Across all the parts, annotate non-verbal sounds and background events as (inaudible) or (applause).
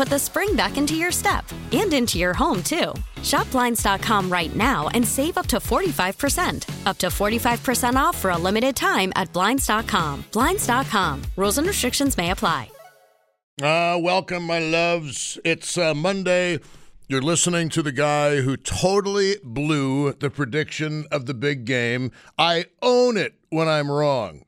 put the spring back into your step and into your home, too. Shop Blinds.com right now and save up to 45%. Up to 45% off for a limited time at Blinds.com. Blinds.com. Rules and restrictions may apply. Uh, welcome, my loves. It's uh, Monday. You're listening to the guy who totally blew the prediction of the big game. I own it when I'm wrong.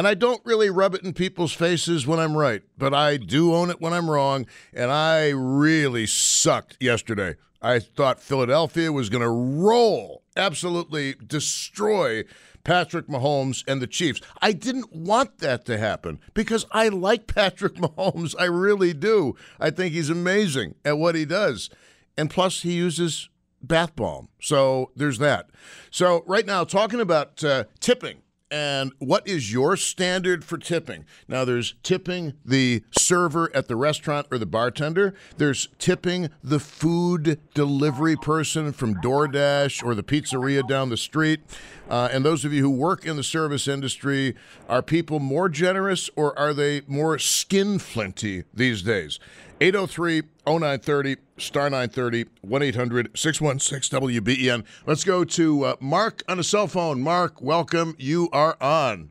And I don't really rub it in people's faces when I'm right, but I do own it when I'm wrong. And I really sucked yesterday. I thought Philadelphia was going to roll, absolutely destroy Patrick Mahomes and the Chiefs. I didn't want that to happen because I like Patrick (laughs) Mahomes. I really do. I think he's amazing at what he does. And plus, he uses bath bomb. So there's that. So, right now, talking about uh, tipping and what is your standard for tipping? Now, there's tipping the server at the restaurant or the bartender. There's tipping the food delivery person from DoorDash or the pizzeria down the street. Uh, and those of you who work in the service industry, are people more generous or are they more skin flinty these days? 803 0930 star 930 1 800 616 WBEN. Let's go to uh, Mark on a cell phone. Mark, welcome. You are on.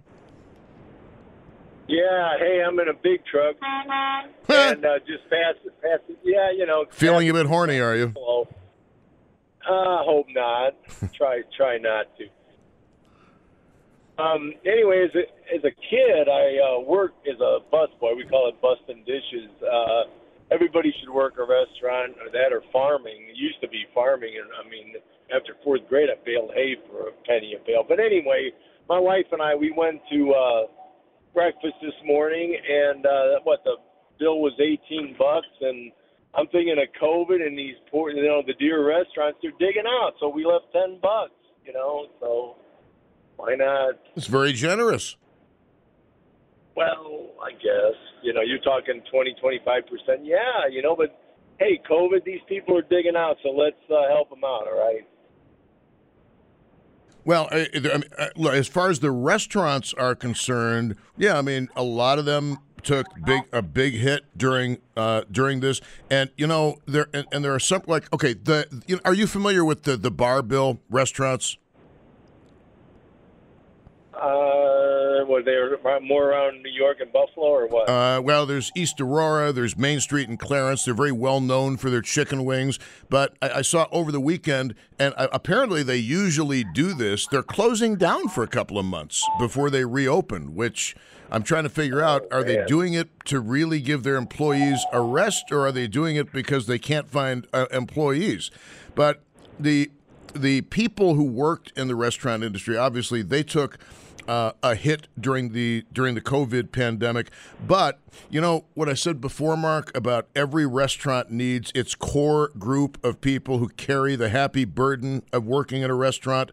Yeah, hey, I'm in a big truck (laughs) and uh, just pass it, pass it. Yeah, you know. Feeling a bit horny, are you? Hello. Uh, hope not. (laughs) try, try not to. Um. Anyway, as a, as a kid, I uh, worked as a busboy. We call it busting dishes. Uh, everybody should work a restaurant or that or farming. It used to be farming, and I mean, after fourth grade, I baled hay for a penny a bale. But anyway, my wife and I we went to uh, breakfast this morning, and uh, what the bill was eighteen bucks, and I'm thinking of COVID and these poor, you know, the deer restaurants they're digging out, so we left ten bucks, you know, so why not? It's very generous. Well, I guess you know you're talking 20, 25 percent. Yeah, you know, but hey, COVID, these people are digging out, so let's uh, help them out. All right. Well, mean, uh, as far as the restaurants are concerned, yeah, I mean, a lot of them took big a big hit during uh, during this, and you know there and, and there are some like okay, the you know, are you familiar with the the Bar-Bill restaurants? Uh, were they more around New York and Buffalo, or what? Uh, well, there's East Aurora, there's Main Street and Clarence. They're very well known for their chicken wings. But I, I saw over the weekend, and uh, apparently they usually do this. They're closing down for a couple of months before they reopen, which I'm trying to figure out: are they doing it to really give their employees a rest, or are they doing it because they can't find uh, employees? But the the people who worked in the restaurant industry, obviously, they took uh, a hit during the during the COVID pandemic. But you know what I said before, Mark, about every restaurant needs its core group of people who carry the happy burden of working at a restaurant.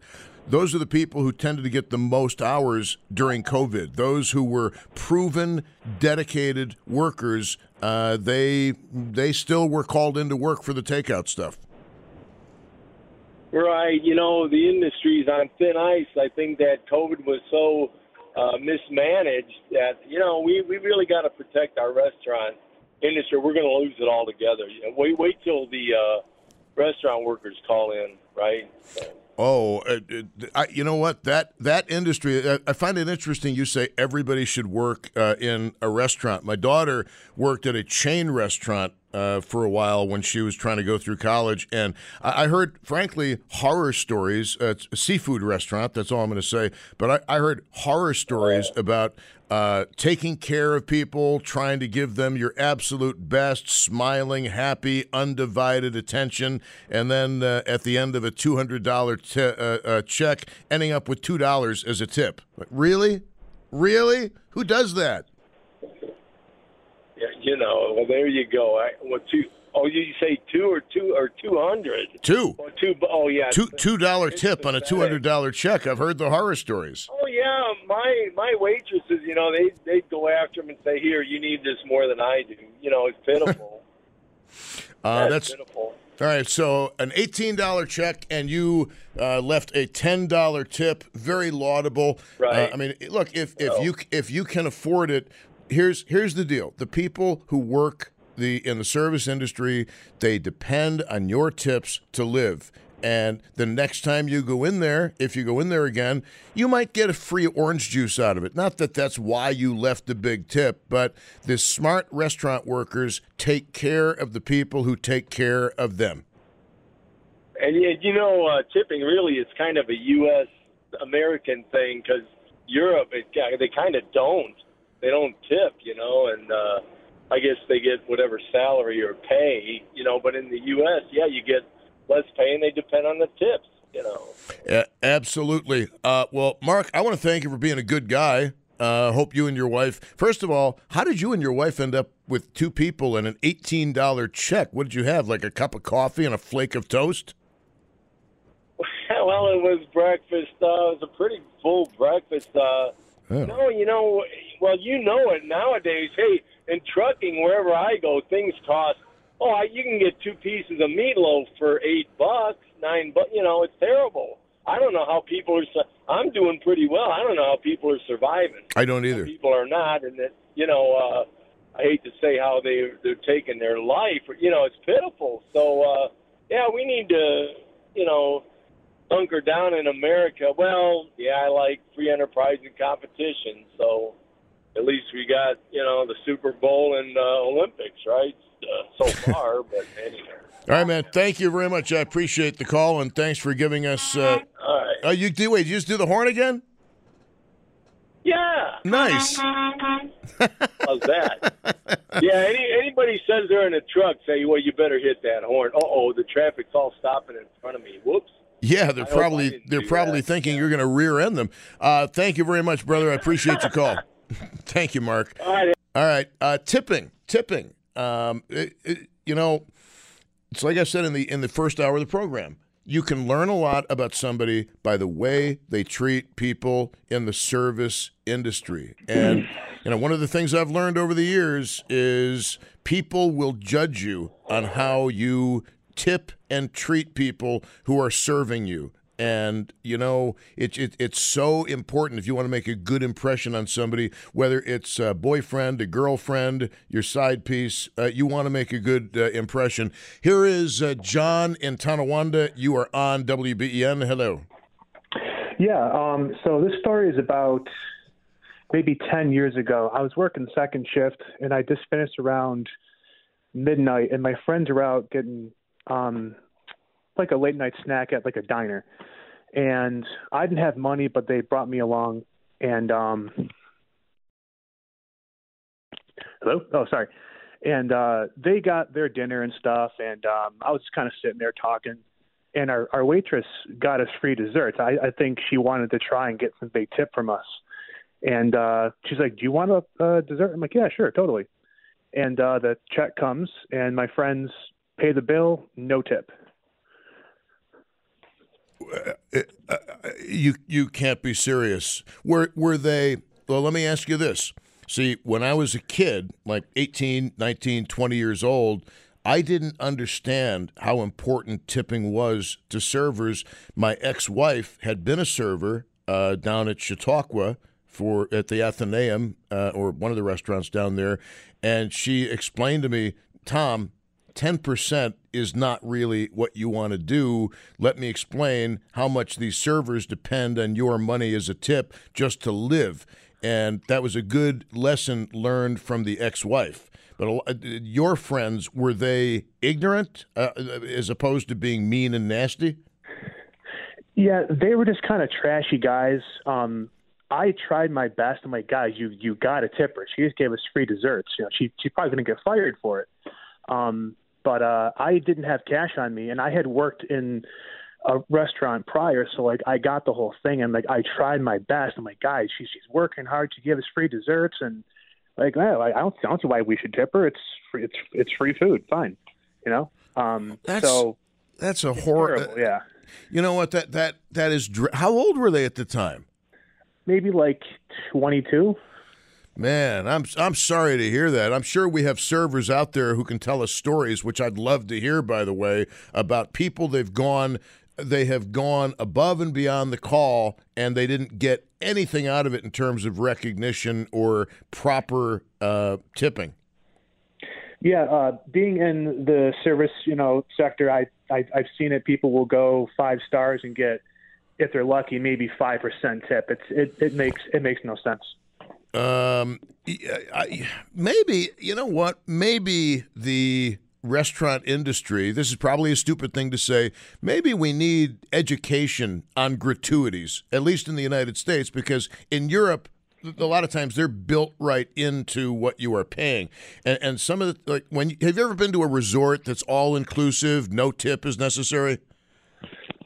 Those are the people who tended to get the most hours during COVID. Those who were proven, dedicated workers, uh, they they still were called into work for the takeout stuff. Right. You know, the industry's on thin ice. I think that COVID was so uh, mismanaged that you know we we really got to protect our restaurant industry. We're going to lose it altogether. You know, wait wait till the uh, restaurant workers call in, right? Oh, uh, I, you know what? That that industry, I, I find it interesting. You say everybody should work uh, in a restaurant. My daughter worked at a chain restaurant uh, for a while when she was trying to go through college, and I, I heard, frankly, horror stories. Uh, it's a seafood restaurant. That's all I'm going to say. But I, I heard horror stories about uh, taking care of people, trying to give them your absolute best, smiling, happy, undivided attention, and then uh, at the end of a two hundred dollar t- uh, uh, check, ending up with two dollars as a tip. Really, really, who does that? Yeah, you know. Well, there you go. I, what two? Oh, you say two or two or two hundred? Two. Oh, two. Oh, yeah. Two two dollar tip on a two hundred dollar check. I've heard the horror stories. Oh yeah, my my waitresses, you know, they they go after them and say, "Here, you need this more than I do." You know, it's pitiful. (laughs) uh, that's, that's pitiful. All right, so an eighteen dollar check, and you uh, left a ten dollar tip. Very laudable. Right. Uh, I mean, look, if if you if you can afford it, here's here's the deal: the people who work the in the service industry, they depend on your tips to live. And the next time you go in there, if you go in there again, you might get a free orange juice out of it. Not that that's why you left the big tip, but the smart restaurant workers take care of the people who take care of them. And you, know, uh, tipping really is kind of a U.S. American thing because Europe, it, they kind of don't. They don't tip, you know, and uh, I guess they get whatever salary or pay, you know. But in the U.S., yeah, you get less pay, and they depend on the tips, you know. Yeah, absolutely. Uh, well, Mark, I want to thank you for being a good guy. Uh, hope you and your wife. First of all, how did you and your wife end up with two people and an eighteen dollar check? What did you have? Like a cup of coffee and a flake of toast? (laughs) well, it was breakfast. Uh, it was a pretty full breakfast. Uh. No, you know, well, you know it nowadays. Hey, in trucking, wherever I go, things cost. Oh, I, you can get two pieces of meatloaf for eight bucks, nine bucks. You know, it's terrible. I don't know how people are. I'm doing pretty well. I don't know how people are surviving. I don't either. People are not, and that you know, uh, I hate to say how they they're taking their life. You know, it's pitiful. So, uh, yeah, we need to, you know, hunker down in America. Well, yeah, I like free enterprise and competition. So, at least we got you know the Super Bowl and uh, Olympics, right? Uh, so (laughs) far, but anyway. All right, man. Thank you very much. I appreciate the call and thanks for giving us. Uh, All right. uh, you do wait. You just do the horn again. Yeah. Nice. (laughs) How's that? (laughs) yeah. Any, anybody says they're in a truck, say, "Well, you better hit that horn." Uh oh, the traffic's all stopping in front of me. Whoops. Yeah, they're I probably they're probably that. thinking you're going to rear end them. Uh, thank you very much, brother. I appreciate your call. (laughs) thank you, Mark. All right. All right, uh, tipping, tipping. Um, it- it- you know, it's like I said in the in the first hour of the program. You can learn a lot about somebody by the way they treat people in the service industry. And you know, one of the things I've learned over the years is people will judge you on how you tip and treat people who are serving you. And you know, it, it it's so important if you want to make a good impression on somebody, whether it's a boyfriend, a girlfriend, your side piece. Uh, you want to make a good uh, impression. Here is uh, John in Tonawanda. You are on WBEN. Hello. Yeah. Um, so this story is about maybe 10 years ago. I was working second shift and I just finished around midnight, and my friends are out getting um, like a late night snack at like a diner. And I didn't have money, but they brought me along. And um, hello? Oh, sorry. And uh, they got their dinner and stuff, and um, I was kind of sitting there talking and our, our waitress got us free desserts. I, I think she wanted to try and get some big tip from us. And uh, she's like, "Do you want a uh, dessert?" I'm like, "Yeah, sure, totally." And uh, the check comes, and my friends pay the bill, no tip. You you can't be serious. Were were they? Well, let me ask you this. See, when I was a kid, like 18, 19, 20 years old, I didn't understand how important tipping was to servers. My ex-wife had been a server uh, down at Chautauqua for at the Athenaeum uh, or one of the restaurants down there, and she explained to me, Tom, 10% is not really what you want to do. Let me explain how much these servers depend on your money as a tip just to live. And that was a good lesson learned from the ex wife. But uh, your friends, were they ignorant uh, as opposed to being mean and nasty? Yeah, they were just kind of trashy guys. Um, I tried my best. I'm like, guys, you you got to tip her. She just gave us free desserts. You know, she she's probably to get fired for it. Um, but uh, I didn't have cash on me, and I had worked in a restaurant prior, so like I got the whole thing, and like I tried my best. I'm like, guys, she's she's working hard to give us free desserts, and like, well, I don't, I don't see why we should tip her. It's free, it's it's free food, fine, you know. Um, that's so that's a horror. Yeah. You know what? That that that is. How old were they at the time? Maybe like twenty two. Man, I'm I'm sorry to hear that. I'm sure we have servers out there who can tell us stories, which I'd love to hear. By the way, about people they've gone, they have gone above and beyond the call, and they didn't get anything out of it in terms of recognition or proper uh, tipping. Yeah, uh, being in the service, you know, sector, I, I I've seen it. People will go five stars and get, if they're lucky, maybe five percent tip. It's it, it makes it makes no sense. Um, I, maybe you know what? Maybe the restaurant industry. This is probably a stupid thing to say. Maybe we need education on gratuities, at least in the United States, because in Europe, a lot of times they're built right into what you are paying. And, and some of the like when have you ever been to a resort that's all inclusive, no tip is necessary?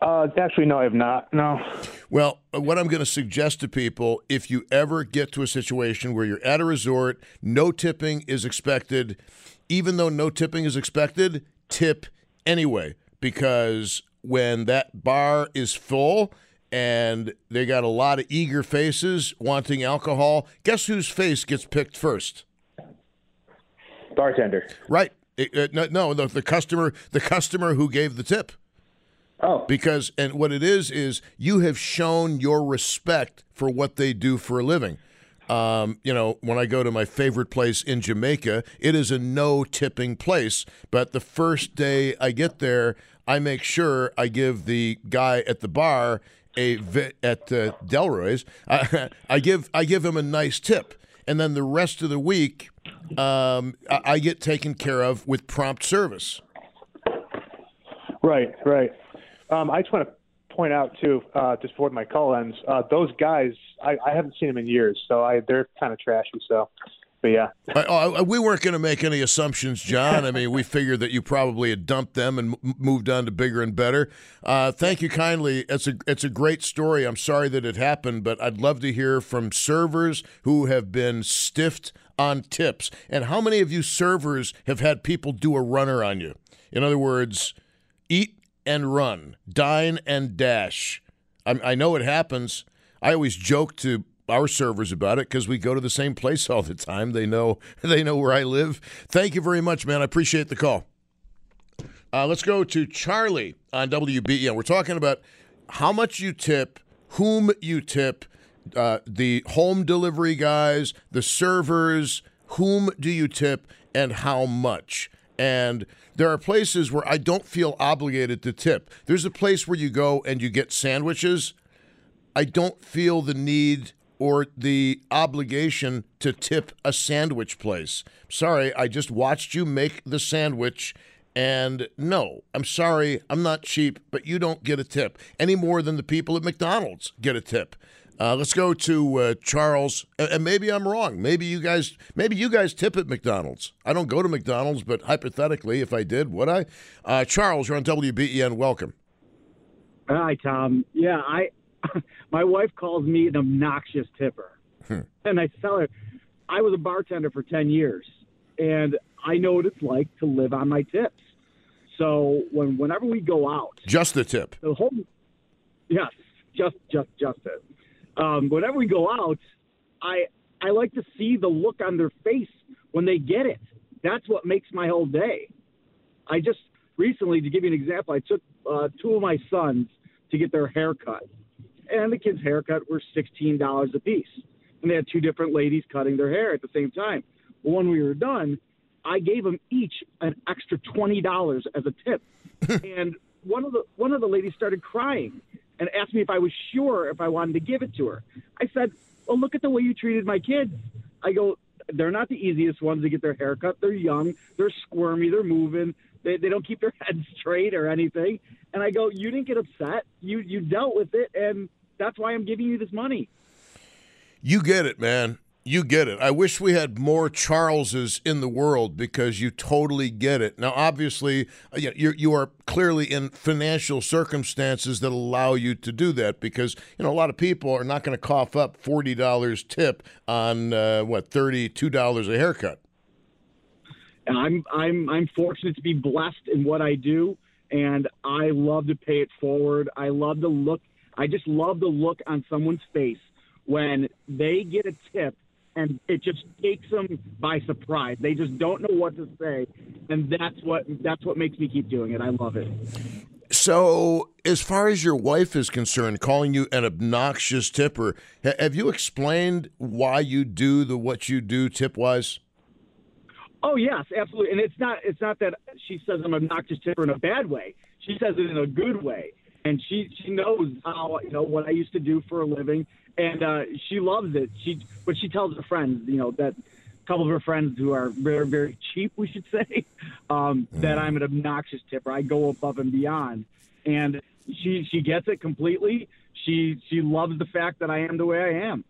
Uh, actually, no, I have not. No. Well, what I'm going to suggest to people if you ever get to a situation where you're at a resort, no tipping is expected, even though no tipping is expected, tip anyway, because when that bar is full and they got a lot of eager faces wanting alcohol, guess whose face gets picked first? Bartender. Right. It, uh, no, no the customer, the customer who gave the tip. Oh. Because, and what it is, is you have shown your respect for what they do for a living. Um, you know, when I go to my favorite place in Jamaica, it is a no tipping place. But the first day I get there, I make sure I give the guy at the bar a at uh, Delroy's. I, (laughs) I give I give him a nice tip, and then the rest of the week, um, I, I get taken care of with prompt service. Right, right. Um, I just want to point out too, uh, just before my call ends, uh, those guys I, I haven't seen them in years, so I they're kind of trashy. So, but yeah, uh, we weren't going to make any assumptions, John. I mean, we figured that you probably had dumped them and m- moved on to bigger and better. Uh, thank you kindly. It's a it's a great story. I'm sorry that it happened, but I'd love to hear from servers who have been stiffed on tips. And how many of you servers have had people do a runner on you? In other words, eat and run, dine and dash. I, I know it happens. I always joke to our servers about it because we go to the same place (laughs) all the time. They know (laughs) they know where I live. Thank you very much, man. I appreciate the call. Uh, let's go to Charlie on WBEN. We're talking about how much you tip, whom you tip, uh, the home delivery guys, the servers. Whom do you tip, and how much? And there are places where I don't feel obligated to tip. There's a place where you go and you get sandwiches. I don't feel the need or the obligation to tip a sandwich place. Sorry, I just watched you make the sandwich. And no, I'm sorry, I'm not cheap, but you don't get a tip any more than the people at McDonald's get a tip. Uh, let's go to uh, Charles, and maybe I'm wrong. Maybe you guys, maybe you guys tip at McDonald's. I don't go to McDonald's, but hypothetically, if I did, would I? Uh, Charles, you're on WBEN. Welcome. Hi, Tom. Yeah, I. (laughs) my wife calls me an obnoxious tipper, hmm. and I tell her I was a bartender for ten years, and I know what it's like to live on my tips. So when whenever we go out, just the tip. The whole yes, just just just it um, whenever we go out, I I like to see the look on their face when they get it. That's what makes my whole day. I just recently, to give you an example, I took uh, two of my sons to get their haircut, and the kids' haircut were sixteen dollars a piece. and they had two different ladies cutting their hair at the same time. Well, when we were done, I gave them each an extra twenty dollars as a tip, (laughs) and one of the one of the ladies started crying and asked me if I was sure if I wanted to give it to her. I said, "Well, look at the way you treated my kids." I go, "They're not the easiest ones to get their hair cut. They're young, they're squirmy, they're moving." They, they don't keep their (laughs) heads straight or anything. And I go, you didn't get upset. You you dealt with it, and that's why I'm giving you this money. You get it, man. You get it. I wish we had more Charleses in the world because you totally get it. Now, obviously, uh, you you are clearly in financial circumstances that allow you to do that because you know a lot of people are not going to cough up forty dollars tip on uh, what thirty two dollars a haircut. And I'm I'm I'm fortunate to be blessed in what I do, and I love to pay it forward. I love to look. I just love the look on someone's face when they get a tip and it just takes them by surprise. They just don't know what to say, and that's what that's what makes me keep doing it. I love it. So, as far as your wife is concerned, calling you an obnoxious tipper, have you explained why you do the what you do tip wise? Oh yes, absolutely. And it's not it's not that she says I'm an obnoxious tipper in a bad way. She says it in a good way, and she she knows how you know what I used to do for a living, and uh, she loves it. She but she tells her friends, you know, that a couple of her friends who are very very cheap, we should (laughs) say, um, mm. that I'm an obnoxious tipper. I go above and beyond, and she she gets it completely. She she loves the fact that I am the way I am.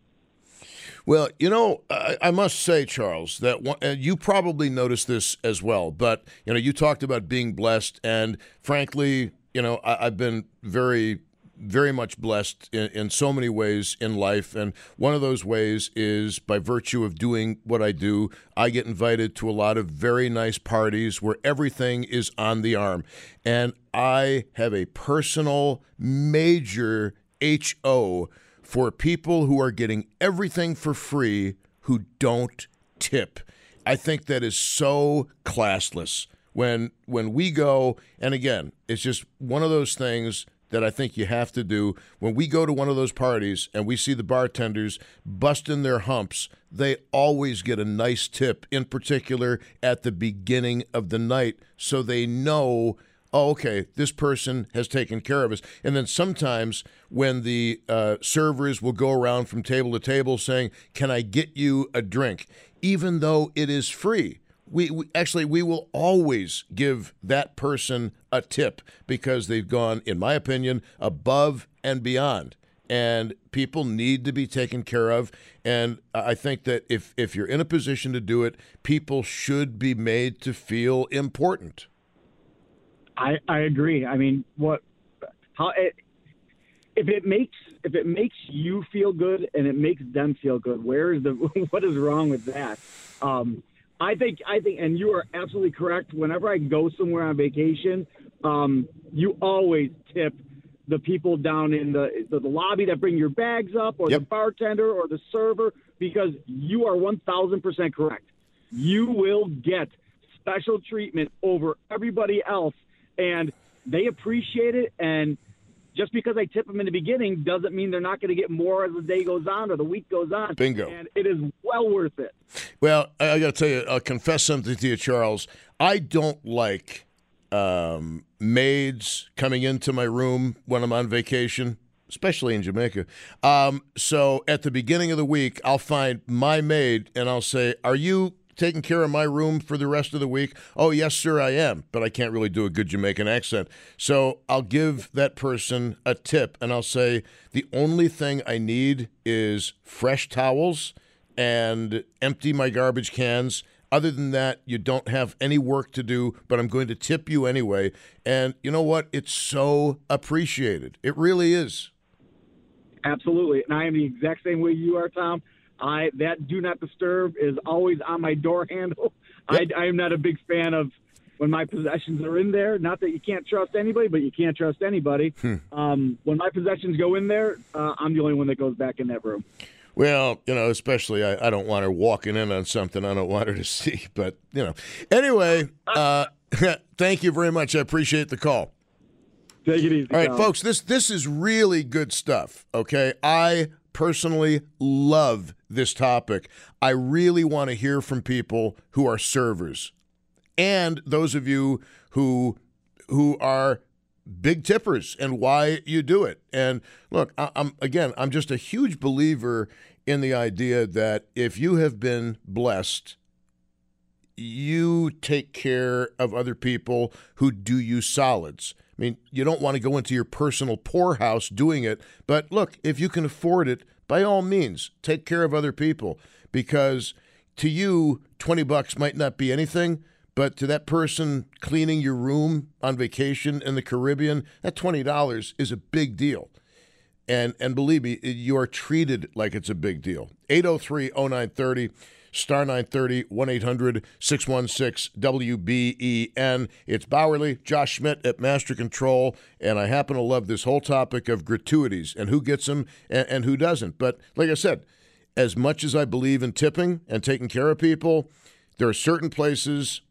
Well, you know, I, I must say, Charles, that one, you probably noticed this as well. But you know, you talked about being blessed, and frankly, you know, I, I've been very very much blessed in, in, so many ways in life. And one of those ways is by virtue of doing what I do, I get invited to a lot of very nice parties where everything is on the arm. And I have a personal major HO for people who are getting everything for free who don't tip. I think that is so classless when when we go and again it's just one of those things that I think you have to do. When we go to one of those parties and we see the bartenders busting their humps, they always get a nice tip, in particular at the beginning of the night, so they know. Oh, okay, this person has taken care of us. And then sometimes when the uh, servers will go around from table to table saying, Can I get you a drink? Even though it is free we, we, actually we will always give that person a tip because they've gone in my opinion above and beyond. And people need to be taken care of. And i think that if if you're in a position to do it people should be made to feel important. I i agree. I mean what how it, if it makes if it makes you feel good and it makes them feel good where is the (laughs) what is wrong with that? Um I think I think, and you are absolutely correct. Whenever I go somewhere on vacation, um, you always tip the people down in the, the, the lobby that bring your bags up, or yep. the bartender, or the server, because you are one thousand percent correct. You will get special treatment over everybody else, and they appreciate it. And just because I tip them in the beginning doesn't mean they're not going to get more as the day goes on or the week goes on. Bingo. And it is well worth it. Well, I, I got to tell you, I'll confess something to you, Charles. I don't like um, maids coming into my room when I'm on vacation. Especially in Jamaica. Um, so at the beginning of the week, I'll find my maid and I'll say, Are you taking care of my room for the rest of the week? Oh, yes, sir, I am, but I can't really do a good Jamaican accent. So I'll give that person a tip and I'll say, the only thing I need is fresh towels and empty my garbage cans. Other than that, you don't have any work to do, but I'm going to tip you anyway. And you know what? It's so appreciated. It really is. Absolutely. And I am the exact same way you are, Tom. I that do not disturb is always on my door handle. Yep. I, I am not a big fan of when my possessions are in there. Not that you can't trust anybody, but you can't trust anybody. Hmm. Um, when my possessions go in there, uh, I'm the only one that goes back in that room. Well, you know, especially I, I, don't want her walking in on something I don't want her to (laughs) see. But you know, anyway, uh, (laughs) thank you very much. I appreciate the call. Take it easy. All right, folks. This this is really good stuff. Okay, I personally love this topic. I really want to hear from people who are servers and those of you who who are big tippers and why you do it. And look, I, am again, I'm just a huge believer in the idea that if you have been blessed, you take care of other people who do you solids. I mean, you don't want to go into your personal poorhouse doing it, but look, if you can afford it, by all means, take care of other people because to you, 20 bucks might not be anything, but to that person cleaning your room on vacation in the Caribbean, that $20 is a big deal. And and believe me, you are treated like it's a big deal. 803-0930, star 930, 1-800-616-WBEN. It's Bauerle, Josh Schmidt at Master Control, and I happen to love this whole topic of gratuities and who gets them and, and who doesn't. But like I said, as much as I believe in tipping and taking care of people, there are certain places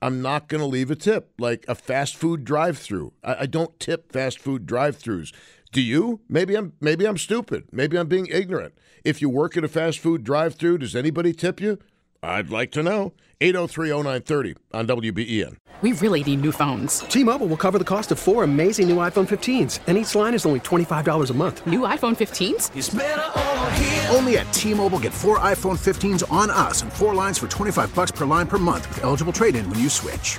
I'm not going to leave a tip, like a fast food drive-through. I, I don't tip fast food drive-throughs. Do you? Maybe I'm maybe I'm stupid. Maybe I'm being ignorant. If you work at a fast food drive-through, does anybody tip you? I'd like to know. 803-0930 on WBEN. We really need new phones. T-Mobile will cover the cost of four amazing new iPhone 15s, and each line is only $25 a month. New iPhone 15s? Only at T-Mobile get four iPhone 15s on us and four lines for 25 bucks per line per month with eligible trade-in when you switch.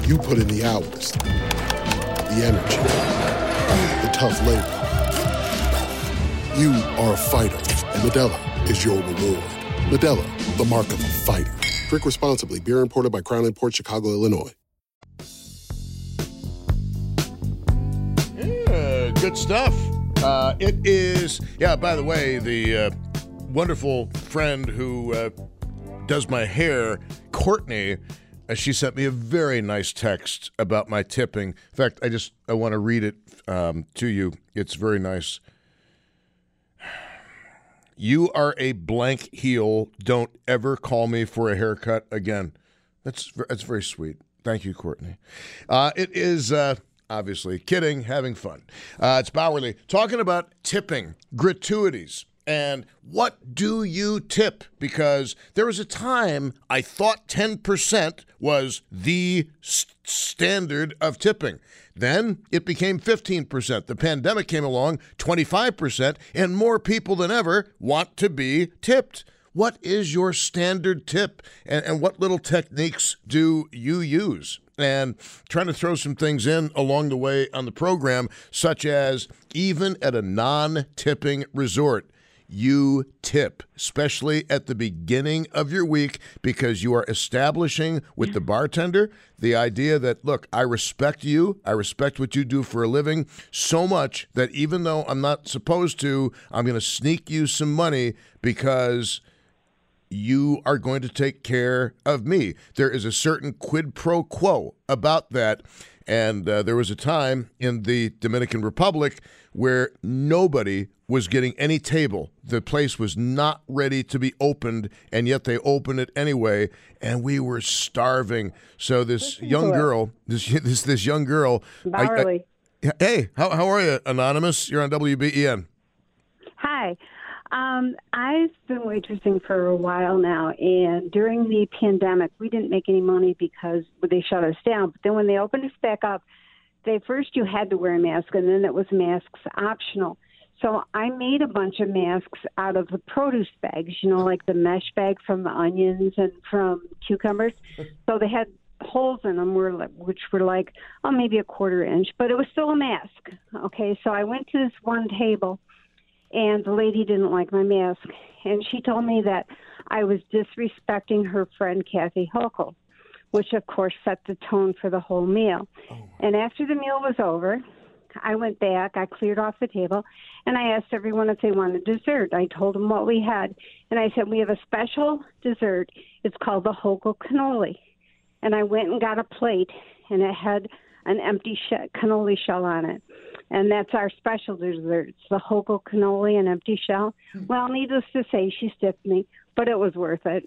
You put in the hours, the energy, the tough labor. You are a fighter, and Modelo is your reward. Modelo, the mark of a fighter. Drink responsibly. Beer imported by Crown Imports Chicago, Illinois. Yeah, good stuff. Uh, it is, yeah, by the way, the uh, wonderful friend who uh, does my hair, Courtney, she sent me a very nice text about my tipping. In fact, I just I want to read it um, to you. It's very nice. You are a blank heel. Don't ever call me for a haircut again. That's that's very sweet. Thank you, Courtney. Uh, it is. Uh, obviously kidding, having fun. Uh, it's Bauerle talking about tipping, gratuities, and what do you tip? Because there was a time I thought 10% was the st- standard of tipping. Then it became 15%. The pandemic came along, 25%, and more people than ever want to be tipped. What is your standard tip, and, and what little techniques do you use? and trying to throw some things in along the way on the program, such as even at a non tipping resort. You tip, especially at the beginning of your week, because you are establishing with the bartender the idea that, look, I respect you. I respect what you do for a living so much that even though I'm not supposed to, I'm going to sneak you some money because you are going to take care of me. There is a certain quid pro quo about that. And uh, there was a time in the Dominican Republic where nobody was getting any table. The place was not ready to be opened, and yet they opened it anyway, and we were starving. So this Listen young girl, this (laughs) this this young girl, I- I- hey, how how are you, anonymous? You're on WBEN. Hi. Um, I've been waitressing for a while now, and during the pandemic, we didn't make any money because they shut us down. But then when they opened us back up, they first you had to wear a mask, and then it was masks optional. So I made a bunch of masks out of the produce bags, you know, like the mesh bag from the onions and from cucumbers. (laughs) So they had holes in them, were like, which were like oh maybe a quarter inch, but it was still a mask. Okay, so I went to this one table and the lady didn't like my mask and she told me that I was disrespecting her friend Kathy Hochul, which of course set the tone for the whole meal. Oh. and after the meal was over, I went back, I cleared off the table, and I asked everyone if they wanted dessert. I told them what we had, and I said, We have a special dessert. It's called the Hochul cannoli. And I went and got a plate, and it had an empty she- cannoli shell on it. And that's our special dessert. It's the Hochul cannoli and empty shell. Hmm. Well, needless to say, she stiffed me, but it was worth it.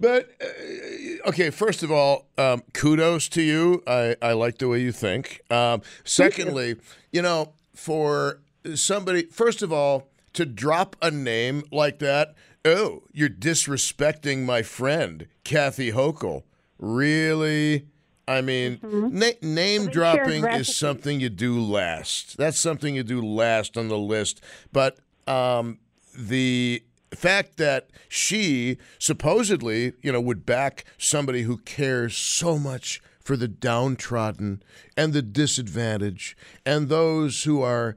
But uh, okay, first of all, um, kudos to you. I, I like the way you think. Um, secondly, you know, for somebody, first of all, to drop a name like that, oh, you're disrespecting my friend Kathy Hochul. Really? I mean, na- name dropping is something you do last. That's something you do last on the list. But um, the fact that she supposedly, you know, would back somebody who cares so much for the downtrodden and the disadvantaged and those who are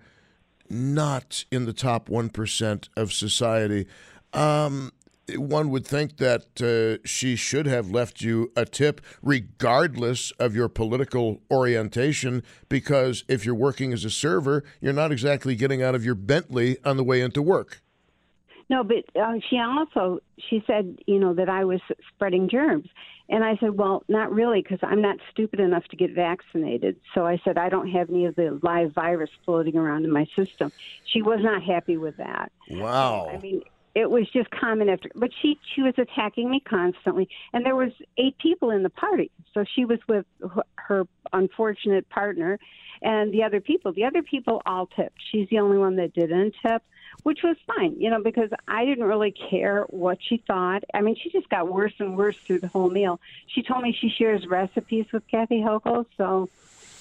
not in the top 1% of society. Um, one would think that uh, she should have left you a tip, regardless of your political orientation, because if you're working as a server, you're not exactly getting out of your Bentley on the way into work. No, but uh, she also she said, you know, that I was spreading germs, and I said, well, not really, because I'm not stupid enough to get vaccinated. So I said I don't have any of the live virus floating around in my system. She was not happy with that. Wow. I mean, it was just common after, but she she was attacking me constantly, and there was eight people in the party, so she was with her unfortunate partner, and the other people. The other people all tipped. She's the only one that didn't tip, which was fine, you know, because I didn't really care what she thought. I mean, she just got worse and worse through the whole meal. She told me she shares recipes with Kathy Hochul, so.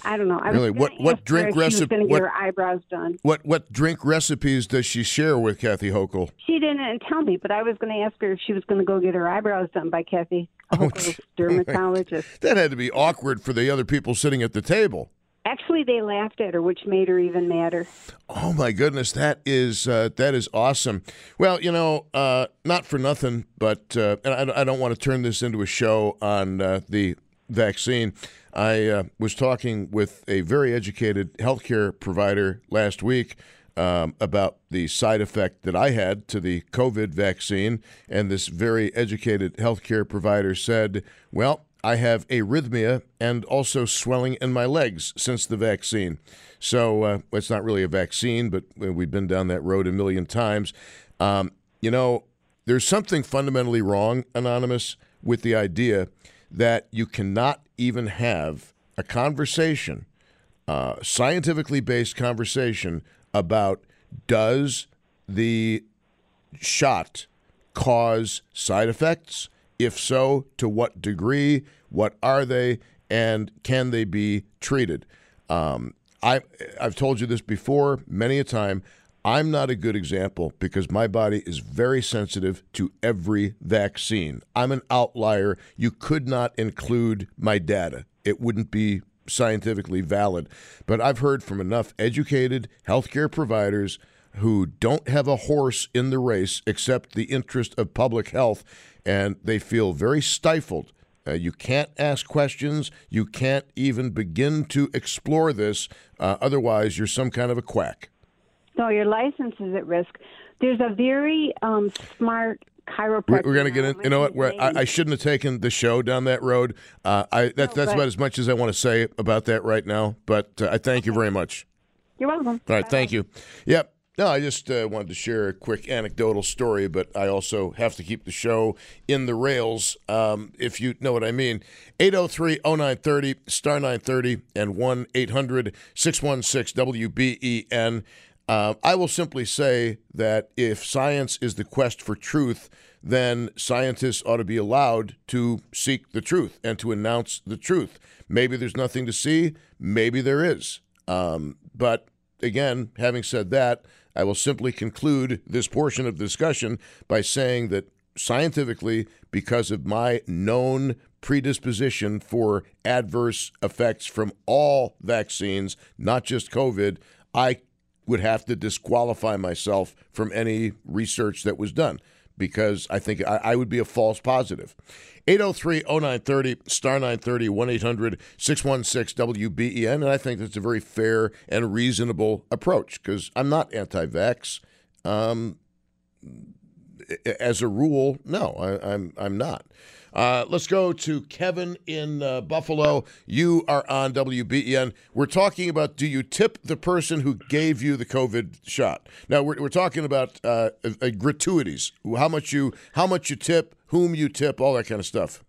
I don't know. I Really? What- what drink if She was recipe- going to what- get her eyebrows done. What what drink recipes does she share with Kathy Hochul? She didn't tell me, but I was going to ask her if she was going to go get her eyebrows done by Kathy oh, Hochul's (laughs) dermatologist. That had to be awkward for the other people sitting at the table. Actually, they laughed at her, which made her even madder. Oh my goodness, that is uh, that is awesome. Well, you know, uh, not for nothing, but uh, and I, I don't want to turn this into a show on uh, the vaccine. I uh, was talking with a very educated healthcare provider last week um, about the side effect that I had to the COVID vaccine, and this very educated healthcare provider said, "Well." I have arrhythmia and also swelling in my legs since the vaccine. So uh, it's not really a vaccine, but we've been down that road a million times. Um, you know, there's something fundamentally wrong, Anonymous, with the idea that you cannot even have a conversation, uh, scientifically based conversation about does the shot cause side effects? If so, to what degree? What are they? And can they be treated? Um, I, I've told you this before many a time. I'm not a good example because my body is very sensitive to every vaccine. I'm an outlier. You could not include my data, it wouldn't be scientifically valid. But I've heard from enough educated healthcare providers who don't have a horse in the race except the interest of public health, and they feel very stifled. Uh, you can't ask questions. You can't even begin to explore this. Uh, otherwise, you're some kind of a quack. No, your license is at risk. There's a very um, smart chiropractor. we're going to get in. You know what? I, I shouldn't have taken the show down that road. Uh, I that, No, that's but- about as much as I want to say about that right now. But uh, I thank you very much. You're welcome. All right, thank you. Yep. No, I just uh, wanted to share a quick anecdotal story, but I also have to keep the show in the rails, um, if you know what I mean. 803 0930, star 930, and 1 800 616 WBEN. Uh, I will simply say that if science is the quest for truth, then scientists ought to be allowed to seek the truth and to announce the truth. Maybe there's nothing to see, maybe there is. Um, but again, having said that, I will simply conclude this portion of the discussion by saying that scientifically, because of my known predisposition for adverse effects from all vaccines, not just COVID, I would have to disqualify myself from any research that was done because I think I, I would be a false positive. 803 0930, star 930, 1 800 616 WBEN. And I think that's a very fair and reasonable approach because I'm not anti vax. Um, as a rule, no, I, I'm, I'm not. Uh, let's go to Kevin in uh, Buffalo. You are on WBEN. We're talking about do you tip the person who gave you the COVID shot? Now we're, we're talking about uh, gratuities. How much you how much you tip, whom you tip, all that kind of stuff.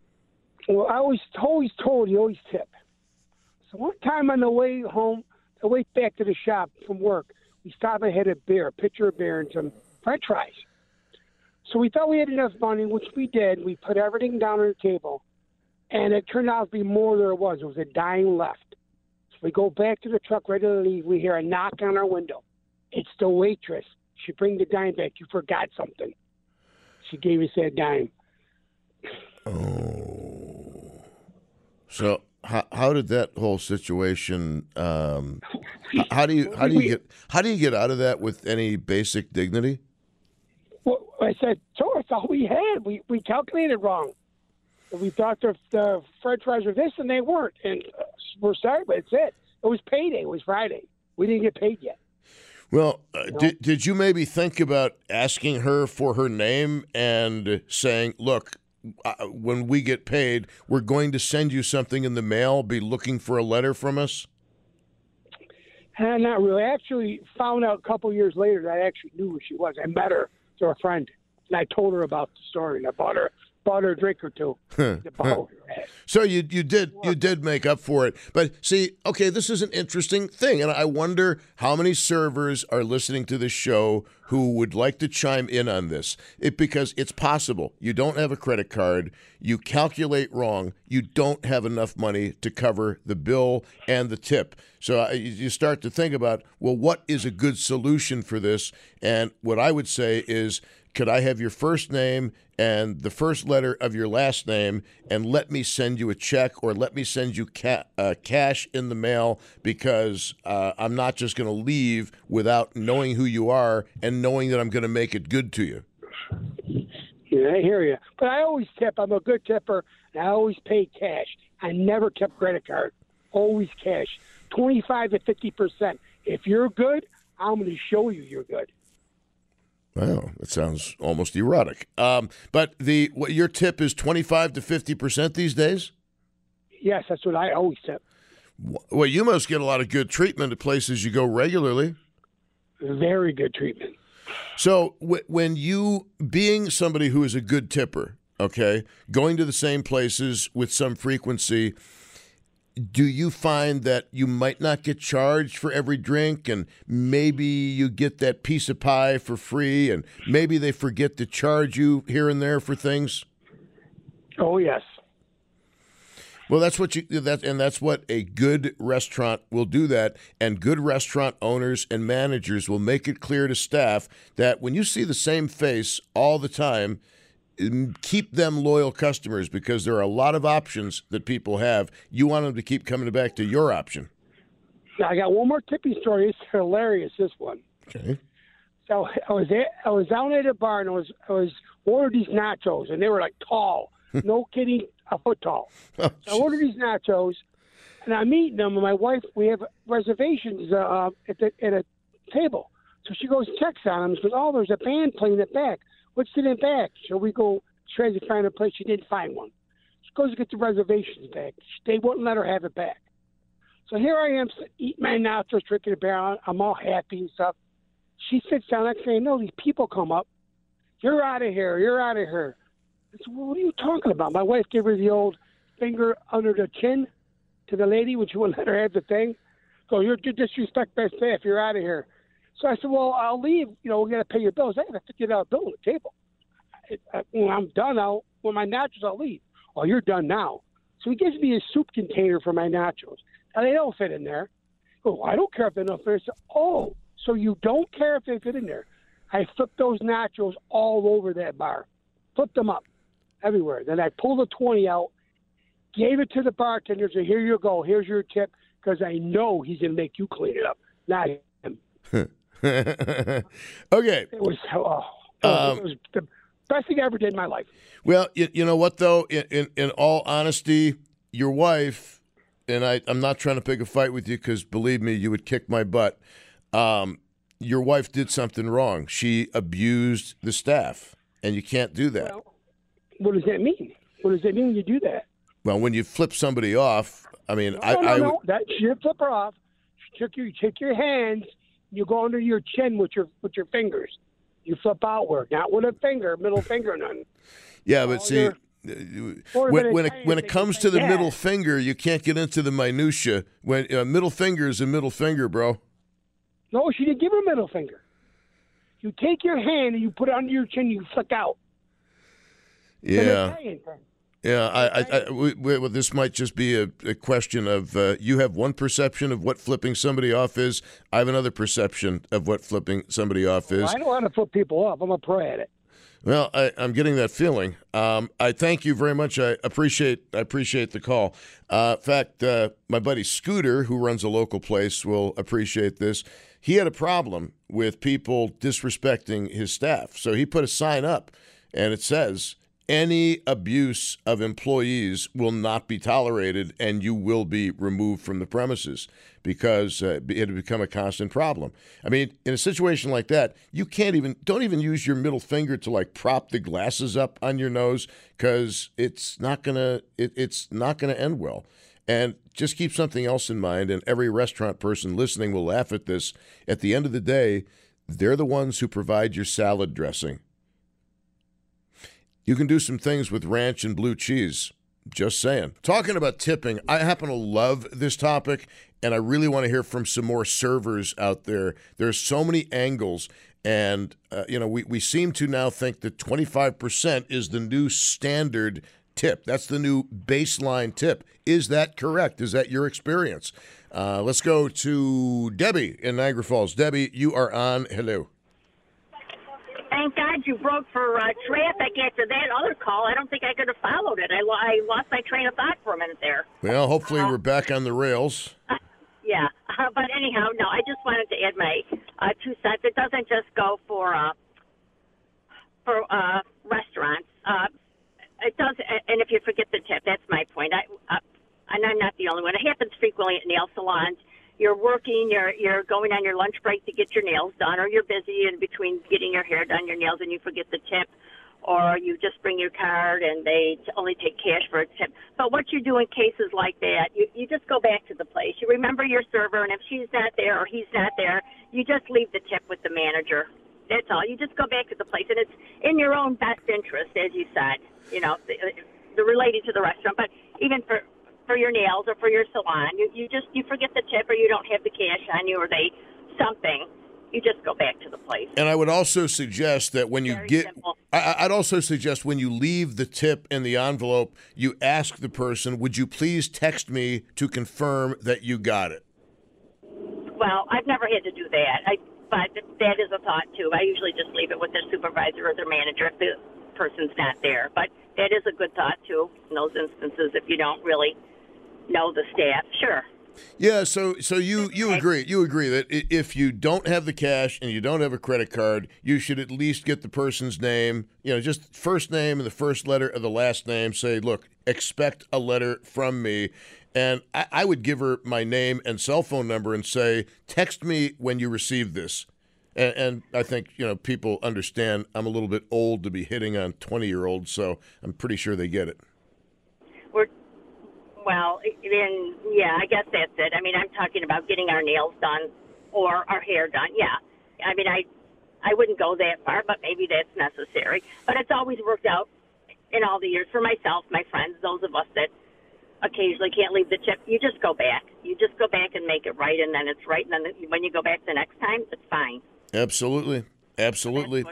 Well, I was always told you always tip. So one time on the way home, the way back to the shop from work, we stopped and had a beer, a pitcher of beer, and some French fries. So we thought we had enough money, which we did. We put everything down on the table, and it turned out to be more than it was. It was a dime left. So we go back to the truck ready to leave. We hear a knock on our window. It's the waitress. She bring the dime back. You forgot something. She gave us that dime. Oh. So how, how did that whole situation? Um, (laughs) how do you how do you get how do you get out of that with any basic dignity? Well, I said, so it's all we had. We we calculated wrong. We thought the, the French fries were this, and they weren't. And we're sorry, but it's it. It was payday. It was Friday. We didn't get paid yet. Well, uh, did, did you maybe think about asking her for her name and saying, look, uh, when we get paid, we're going to send you something in the mail, be looking for a letter from us? Uh, not really. I actually found out a couple years later that I actually knew who she was. I met her to a friend, and I told her about the story, and I bought her bought her a drink or two. so you you did you did make up for it, but see, okay, this is an interesting thing, and I wonder how many servers are listening to this show who would like to chime in on this. It because it's possible you don't have a credit card, you calculate wrong, you don't have enough money to cover the bill and the tip. So uh, you start to think about, well, what is a good solution for this? And what I would say is could I have your first name and the first letter of your last name and let me send you a check or let me send you ca- uh, cash in the mail because uh, I'm not just going to leave without knowing who you are and knowing that I'm going to make it good to you. Yeah, I hear you. But I always tip. I'm a good tipper, I always pay cash. I never kept credit card. Always cash. 25 to 50%. If you're good, I'm going to show you you're good. Wow, that sounds almost erotic. Um, but the what your tip is twenty five to fifty percent these days. Yes, that's what I always tip. Well, you must get a lot of good treatment at places you go regularly. Very good treatment. So w- when you being somebody who is a good tipper, okay, going to the same places with some frequency do you find that you might not get charged for every drink and maybe you get that piece of pie for free and maybe they forget to charge you here and there for things? Oh, yes. Well, that's what you that and that's what a good restaurant will do that and good restaurant owners and managers will make it clear to staff that when you see the same face all the time, keep them loyal customers because there are a lot of options that people have. You want them to keep coming back to your option. I got one more tipping story. It's hilarious. This one. Okay. So I was at, I was down at a bar and I was I was ordered these nachos and they were like tall, (laughs) no kidding, a foot tall. (laughs) Oh, so I ordered these nachos and I'm eating them. And my wife, we have reservations uh, at the at a table. So she goes checks on them. She goes, "Oh, there's a band playing at back." What's in it back? So we go try to find a place. She didn't find one. She goes to get the reservations back. They wouldn't let her have it back. So here I am eating my nachos, drinking a beer. I'm all happy and stuff. She sits down. Next thing you know, these people come up. You're out of here. You're out of here. I said, well, what are you talking about? My wife gave her the old finger under the chin to the lady when she wouldn't let her have the thing. So you're, you disrespect my staff. You're out of here. So I said, well, I'll leave. You know, we're going to pay your bills. I got a fifty dollar bill on the table. I, I, when I'm done, I'll when my nachos, I'll leave. Oh, you're done now. So he gives me a soup container for my nachos. Now they don't fit in there. Oh, I don't care if they don't fit. I said, oh, so you don't care if they fit in there? I flipped those nachos all over that bar, flipped them up everywhere. Then I pulled the twenty out, gave it to the bartender. Said, "Here you go. Here's your tip." Because I know he's gonna make you clean it up, not him. (laughs) okay. It was oh, um, it was the best thing I ever did in my life. Well, you, you know what though? In, in, in all honesty, your wife and I. I'm not trying to pick a fight with you because believe me, you would kick my butt. Um, your wife did something wrong. She abused the staff, and you can't do that. Well, what does that mean? What does that mean when you do that? Well, when you flip somebody off, I mean, No, I, no, no, I no. That she flip her off. She took your you take your hands. You go under your chin with your with your fingers. You flip outward, not with a finger, middle finger, none. yeah, but Oh, see. When, when it when it comes to the "Yeah." middle finger, you can't get into the minutia. When uh, middle finger is a middle finger, bro. No, she didn't give her middle finger. You take your hand and you put it under your chin. You flick out. Yeah. Yeah. I, I, I we, we, well, this might just be a, a question of uh, you have one perception of what flipping somebody off is. I have another perception of what flipping somebody off is. I know how to flip people off. I'm a pro at it. Well, I, I'm getting that feeling. Um, I thank you very much. I appreciate I appreciate the call. Uh, in fact, uh, my buddy Scooter, who runs a local place, will appreciate this. He had a problem with people disrespecting his staff, so he put a sign up, and it says, "Any abuse of employees will not be tolerated, and you will be removed from the premises." Because uh, it had become a constant problem. I mean, in a situation like that, you can't even don't even use your middle finger to like prop the glasses up on your nose because it's not gonna it, it's not gonna end well. And just keep something else in mind. And every restaurant person listening will laugh at this. At the end of the day, they're the ones who provide your salad dressing. You can do some things with ranch and blue cheese. Just saying. Talking about tipping, I happen to love this topic, and I really want to hear from some more servers out there. There's so many angles, and uh, you know, we, we seem to now think that 25% is the new standard tip. That's the new baseline tip. Is that correct? Is that your experience? Uh, let's go to Debbie in Niagara Falls. Debbie, you are on. Hello. Thank God you broke for uh, traffic after that other call. I don't think I could have followed it. I, lo- I lost my train of thought for a minute there. Well, hopefully we're back on the rails. (laughs) Yeah, uh, but anyhow, no. I just wanted to add my uh, two cents. It doesn't just go for uh, for uh, restaurants. Uh, it does, and if you forget the tip, that's my point. I, uh, and I'm not the only one. It happens frequently at nail salons. You're working, you're you're going on your lunch break to get your nails done, or you're busy in between getting your hair done, your nails, and you forget the tip, or you just bring your card and they only take cash for a tip. But what you do in cases like that, you you just go back to the place. You remember your server, and if she's not there or he's not there, you just leave the tip with the manager. That's all. You just go back to the place, and it's in your own best interest, as you said. You know, the, uh, the related to the restaurant, but even for for your nails or for your salon, you you just you forget the tip or you don't have the cash on you or they something. You just go back to the place. And I would also suggest that when you Very get, simple. I, I'd also suggest when you leave the tip in the envelope, you ask the person, "Would you please text me to confirm that you got it?" Well, I've never had to do that. I but that is a thought too. I usually just leave it with their supervisor or their manager if the person's not there. But that is a good thought too in those instances if you don't really know the staff. Sure. Yeah, so so you you agree you agree that if you don't have the cash and you don't have a credit card, you should at least get the person's name, you know, just first name and the first letter of the last name. Say, look, expect a letter from me, and I, I would give her my name and cell phone number and say, text me when you receive this. And, and I think you know people understand I'm a little bit old to be hitting on 20 year olds, so I'm pretty sure they get it. Well, then yeah, I guess that's it. I mean, I'm talking about getting our nails done or our hair done. Yeah, I mean, I I wouldn't go that far, but maybe that's necessary. But it's always worked out in all the years for myself, my friends, those of us that occasionally can't leave the chip. You just go back. You just go back and make it right, and then it's right. And then when you go back the next time, it's fine. Absolutely, absolutely.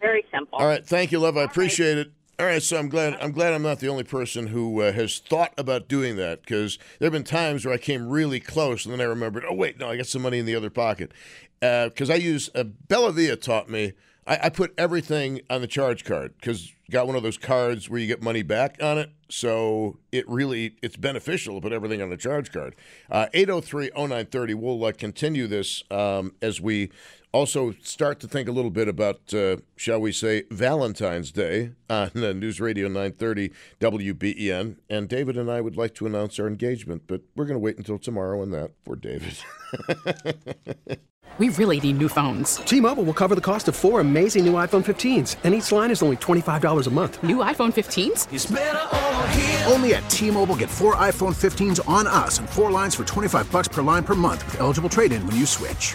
Very simple. All right, thank you, love. I appreciate it. All right, so I'm glad I'm glad I'm not the only person who uh, has thought about doing that because there have been times where I came really close and then I remembered, oh wait, no, I got some money in the other pocket because uh, I use uh, Bellavia taught me I, I put everything on the charge card because got one of those cards where you get money back on it, so it really it's beneficial to put everything on the charge card. Uh, 803-0930, We'll uh, continue this um, as we also start to think a little bit about, uh, shall we say, Valentine's Day on uh, News Radio 930 WBEN. And David and I would like to announce our engagement, but we're going to wait until tomorrow on that for David. (laughs) we really need new phones. T-Mobile will cover the cost of four amazing new iPhone 15s, and each line is only $25 a month. New iPhone 15s? Only at T-Mobile get four iPhone 15s on us and four lines for 25 bucks per line per month with eligible trade-in when you switch.